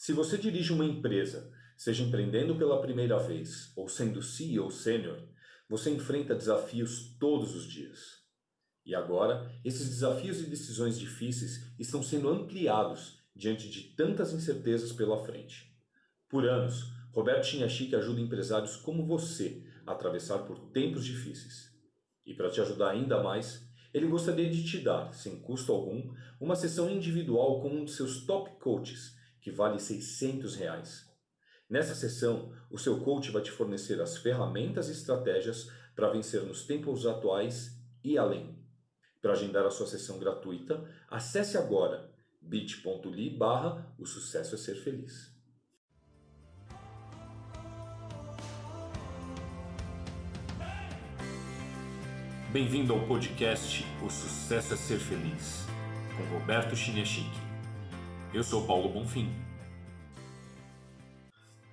Se você dirige uma empresa, seja empreendendo pela primeira vez ou sendo CEO sênior, você enfrenta desafios todos os dias. E agora, esses desafios e decisões difíceis estão sendo ampliados diante de tantas incertezas pela frente. Por anos, Roberto Chinachique ajuda empresários como você a atravessar por tempos difíceis. E para te ajudar ainda mais, ele gostaria de te dar, sem custo algum, uma sessão individual com um de seus top coaches que vale 600 reais. Nessa sessão, o seu coach vai te fornecer as ferramentas e estratégias para vencer nos tempos atuais e além. Para agendar a sua sessão gratuita, acesse agora bit.ly barra o sucesso é ser feliz. Bem-vindo ao podcast O Sucesso é Ser Feliz, com Roberto Chiniachique. Eu sou Paulo Bonfim.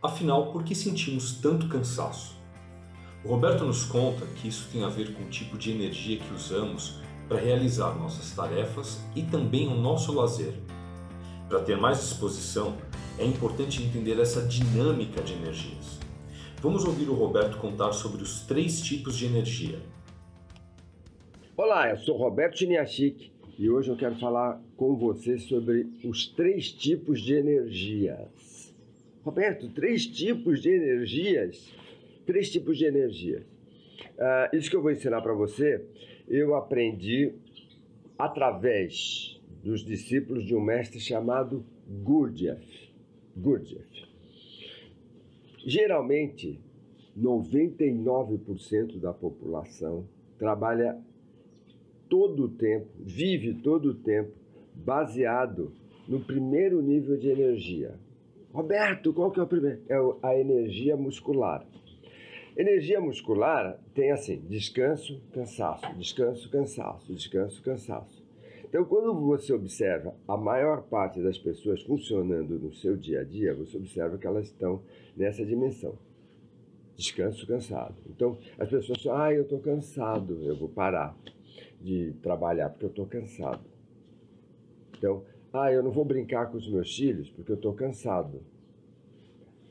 Afinal, por que sentimos tanto cansaço? O Roberto nos conta que isso tem a ver com o tipo de energia que usamos para realizar nossas tarefas e também o nosso lazer. Para ter mais disposição, é importante entender essa dinâmica de energias. Vamos ouvir o Roberto contar sobre os três tipos de energia. Olá, eu sou Roberto Chiniachik e hoje eu quero falar com você sobre os três tipos de energias. Roberto, três tipos de energias? Três tipos de energias. Uh, isso que eu vou ensinar para você, eu aprendi através dos discípulos de um mestre chamado Gurdjieff. Gurdjieff. Geralmente, 99% da população trabalha todo o tempo, vive todo o tempo baseado no primeiro nível de energia. Roberto, qual que é o primeiro? É a energia muscular. Energia muscular tem assim: descanso, cansaço, descanso, cansaço, descanso, cansaço. Então, quando você observa a maior parte das pessoas funcionando no seu dia a dia, você observa que elas estão nessa dimensão. Descanso, cansado. Então, as pessoas falam, ah, eu estou cansado, eu vou parar de trabalhar porque eu estou cansado. Então, ah, eu não vou brincar com os meus filhos porque eu estou cansado.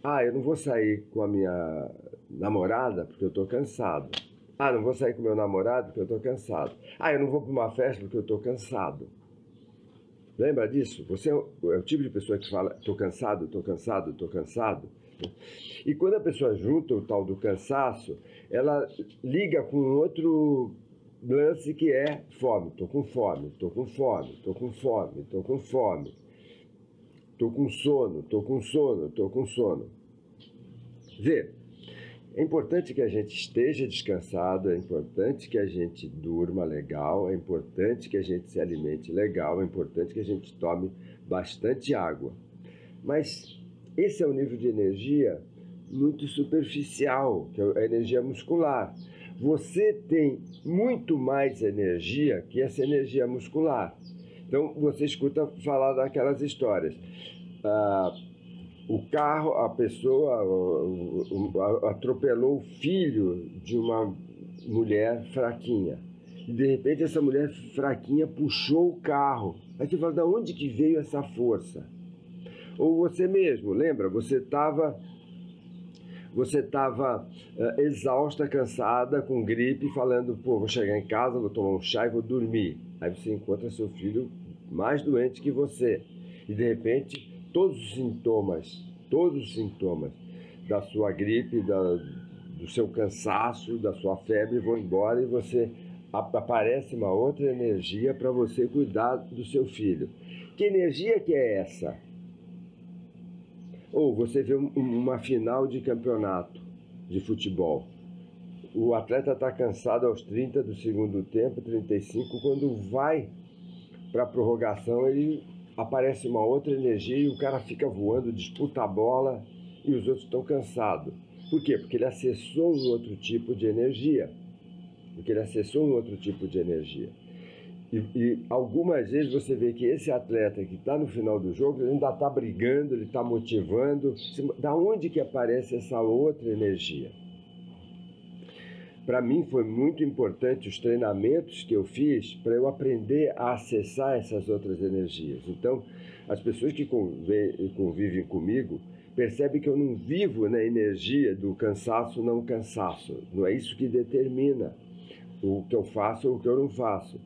Ah, eu não vou sair com a minha namorada porque eu estou cansado. Ah, não vou sair com meu namorado porque eu estou cansado. Ah, eu não vou para uma festa porque eu estou cansado. Lembra disso? Você é o, é o tipo de pessoa que fala: estou cansado, estou cansado, estou cansado. E quando a pessoa junta o tal do cansaço, ela liga com outro lance que é fome. Tô com fome, tô com fome, tô com fome, tô com fome. Tô com sono, tô com sono, tô com sono. Vê, é importante que a gente esteja descansado, é importante que a gente durma legal, é importante que a gente se alimente legal, é importante que a gente tome bastante água. Mas esse é um nível de energia muito superficial, que é a energia muscular você tem muito mais energia que essa energia muscular. Então você escuta falar daquelas histórias. Ah, o carro, a pessoa atropelou o filho de uma mulher fraquinha. E de repente essa mulher fraquinha puxou o carro. Aí você fala, de onde que veio essa força? Ou você mesmo, lembra? Você estava você estava uh, exausta, cansada, com gripe, falando, pô, vou chegar em casa, vou tomar um chá e vou dormir. Aí você encontra seu filho mais doente que você. E de repente, todos os sintomas, todos os sintomas da sua gripe, da, do seu cansaço, da sua febre vão embora e você aparece uma outra energia para você cuidar do seu filho. Que energia que é essa? Ou você vê uma final de campeonato de futebol. O atleta está cansado aos 30 do segundo tempo, 35, quando vai para a prorrogação, ele aparece uma outra energia e o cara fica voando, disputa a bola e os outros estão cansados. Por quê? Porque ele acessou um outro tipo de energia. Porque ele acessou um outro tipo de energia. E, e, algumas vezes você vê que esse atleta que está no final do jogo, ele ainda está brigando, ele está motivando. Da onde que aparece essa outra energia? para mim foi muito importante os treinamentos que eu fiz para eu aprender a acessar essas outras energias. Então, as pessoas que convivem comigo percebem que eu não vivo na energia do cansaço não cansaço. Não é isso que determina o que eu faço ou o que eu não faço.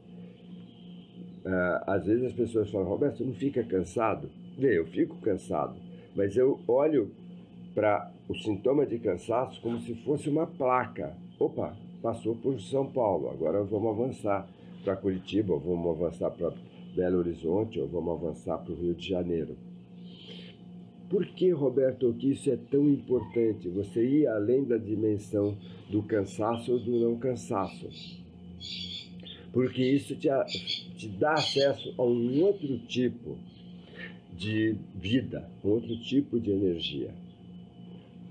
Uh, às vezes as pessoas falam, Roberto, não fica cansado? Vê, eu fico cansado, mas eu olho para o sintoma de cansaço como se fosse uma placa. Opa, passou por São Paulo, agora vamos avançar para Curitiba, ou vamos avançar para Belo Horizonte, ou vamos avançar para o Rio de Janeiro. Por que, Roberto, que isso é tão importante? Você ir além da dimensão do cansaço ou do não cansaço. Porque isso te, te dá acesso a um outro tipo de vida, outro tipo de energia.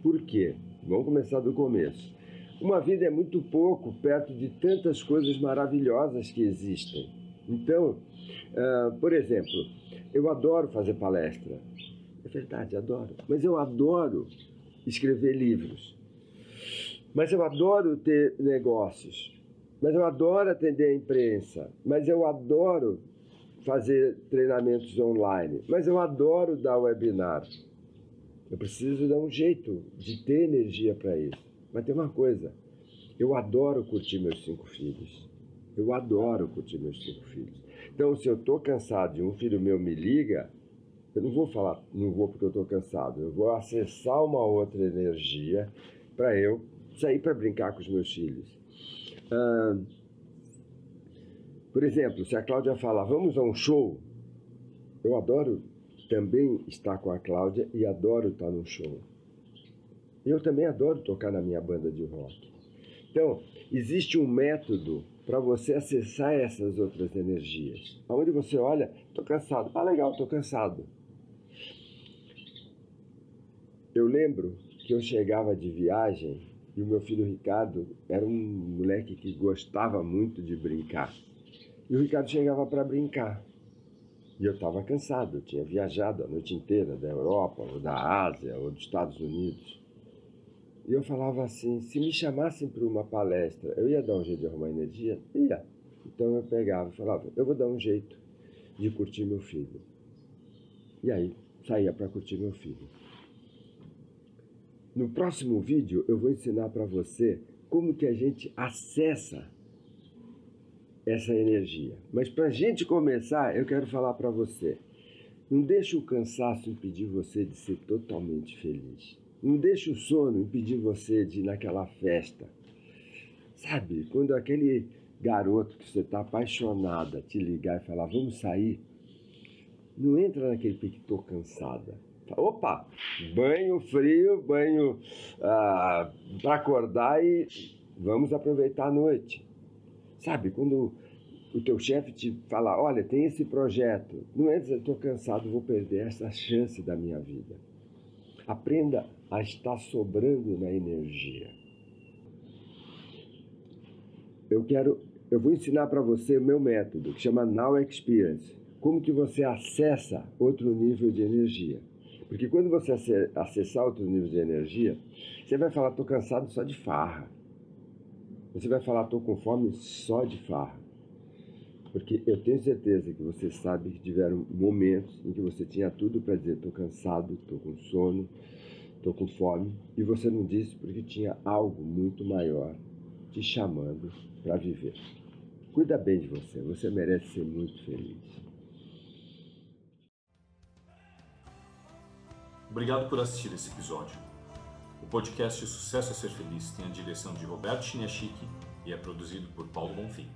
Por quê? Vamos começar do começo. Uma vida é muito pouco perto de tantas coisas maravilhosas que existem. Então, uh, por exemplo, eu adoro fazer palestra. É verdade, adoro. Mas eu adoro escrever livros. Mas eu adoro ter negócios. Mas eu adoro atender a imprensa. Mas eu adoro fazer treinamentos online. Mas eu adoro dar webinar. Eu preciso dar um jeito de ter energia para isso. Mas tem uma coisa, eu adoro curtir meus cinco filhos. Eu adoro curtir meus cinco filhos. Então, se eu estou cansado e um filho meu me liga, eu não vou falar, não vou porque eu estou cansado. Eu vou acessar uma outra energia para eu sair para brincar com os meus filhos. Ah, por exemplo, se a Cláudia falar, vamos a um show, eu adoro também estar com a Cláudia e adoro estar no show. Eu também adoro tocar na minha banda de rock. Então, existe um método para você acessar essas outras energias. Onde você olha, estou cansado. Ah, legal, estou cansado. Eu lembro que eu chegava de viagem e o meu filho Ricardo era um moleque que gostava muito de brincar. E o Ricardo chegava para brincar. E eu estava cansado, eu tinha viajado a noite inteira da Europa, ou da Ásia, ou dos Estados Unidos. E eu falava assim: se me chamassem para uma palestra, eu ia dar um jeito de arrumar energia? Ia. Então eu pegava e falava: eu vou dar um jeito de curtir meu filho. E aí saía para curtir meu filho. No próximo vídeo eu vou ensinar para você como que a gente acessa essa energia. Mas para a gente começar, eu quero falar para você: não deixe o cansaço impedir você de ser totalmente feliz. Não deixe o sono impedir você de ir naquela festa. Sabe, quando aquele garoto que você está apaixonada te ligar e falar, vamos sair, não entra naquele pique, estou cansada. Opa, banho frio, banho ah, para acordar e vamos aproveitar a noite. Sabe, quando o teu chefe te fala, olha, tem esse projeto, não entra, estou cansado, vou perder essa chance da minha vida. Aprenda a estar sobrando na energia. Eu quero, eu vou ensinar para você o meu método, que chama Now Experience. Como que você acessa outro nível de energia? Porque quando você acessar outro nível de energia, você vai falar, estou cansado só de farra. Você vai falar, estou com fome só de farra. Porque eu tenho certeza que você sabe que tiveram momentos em que você tinha tudo para dizer: estou cansado, estou com sono, estou com fome, e você não disse porque tinha algo muito maior te chamando para viver. Cuida bem de você, você merece ser muito feliz. Obrigado por assistir esse episódio. O podcast Sucesso a Ser Feliz tem a direção de Roberto Chiniachiki e é produzido por Paulo Bonfim.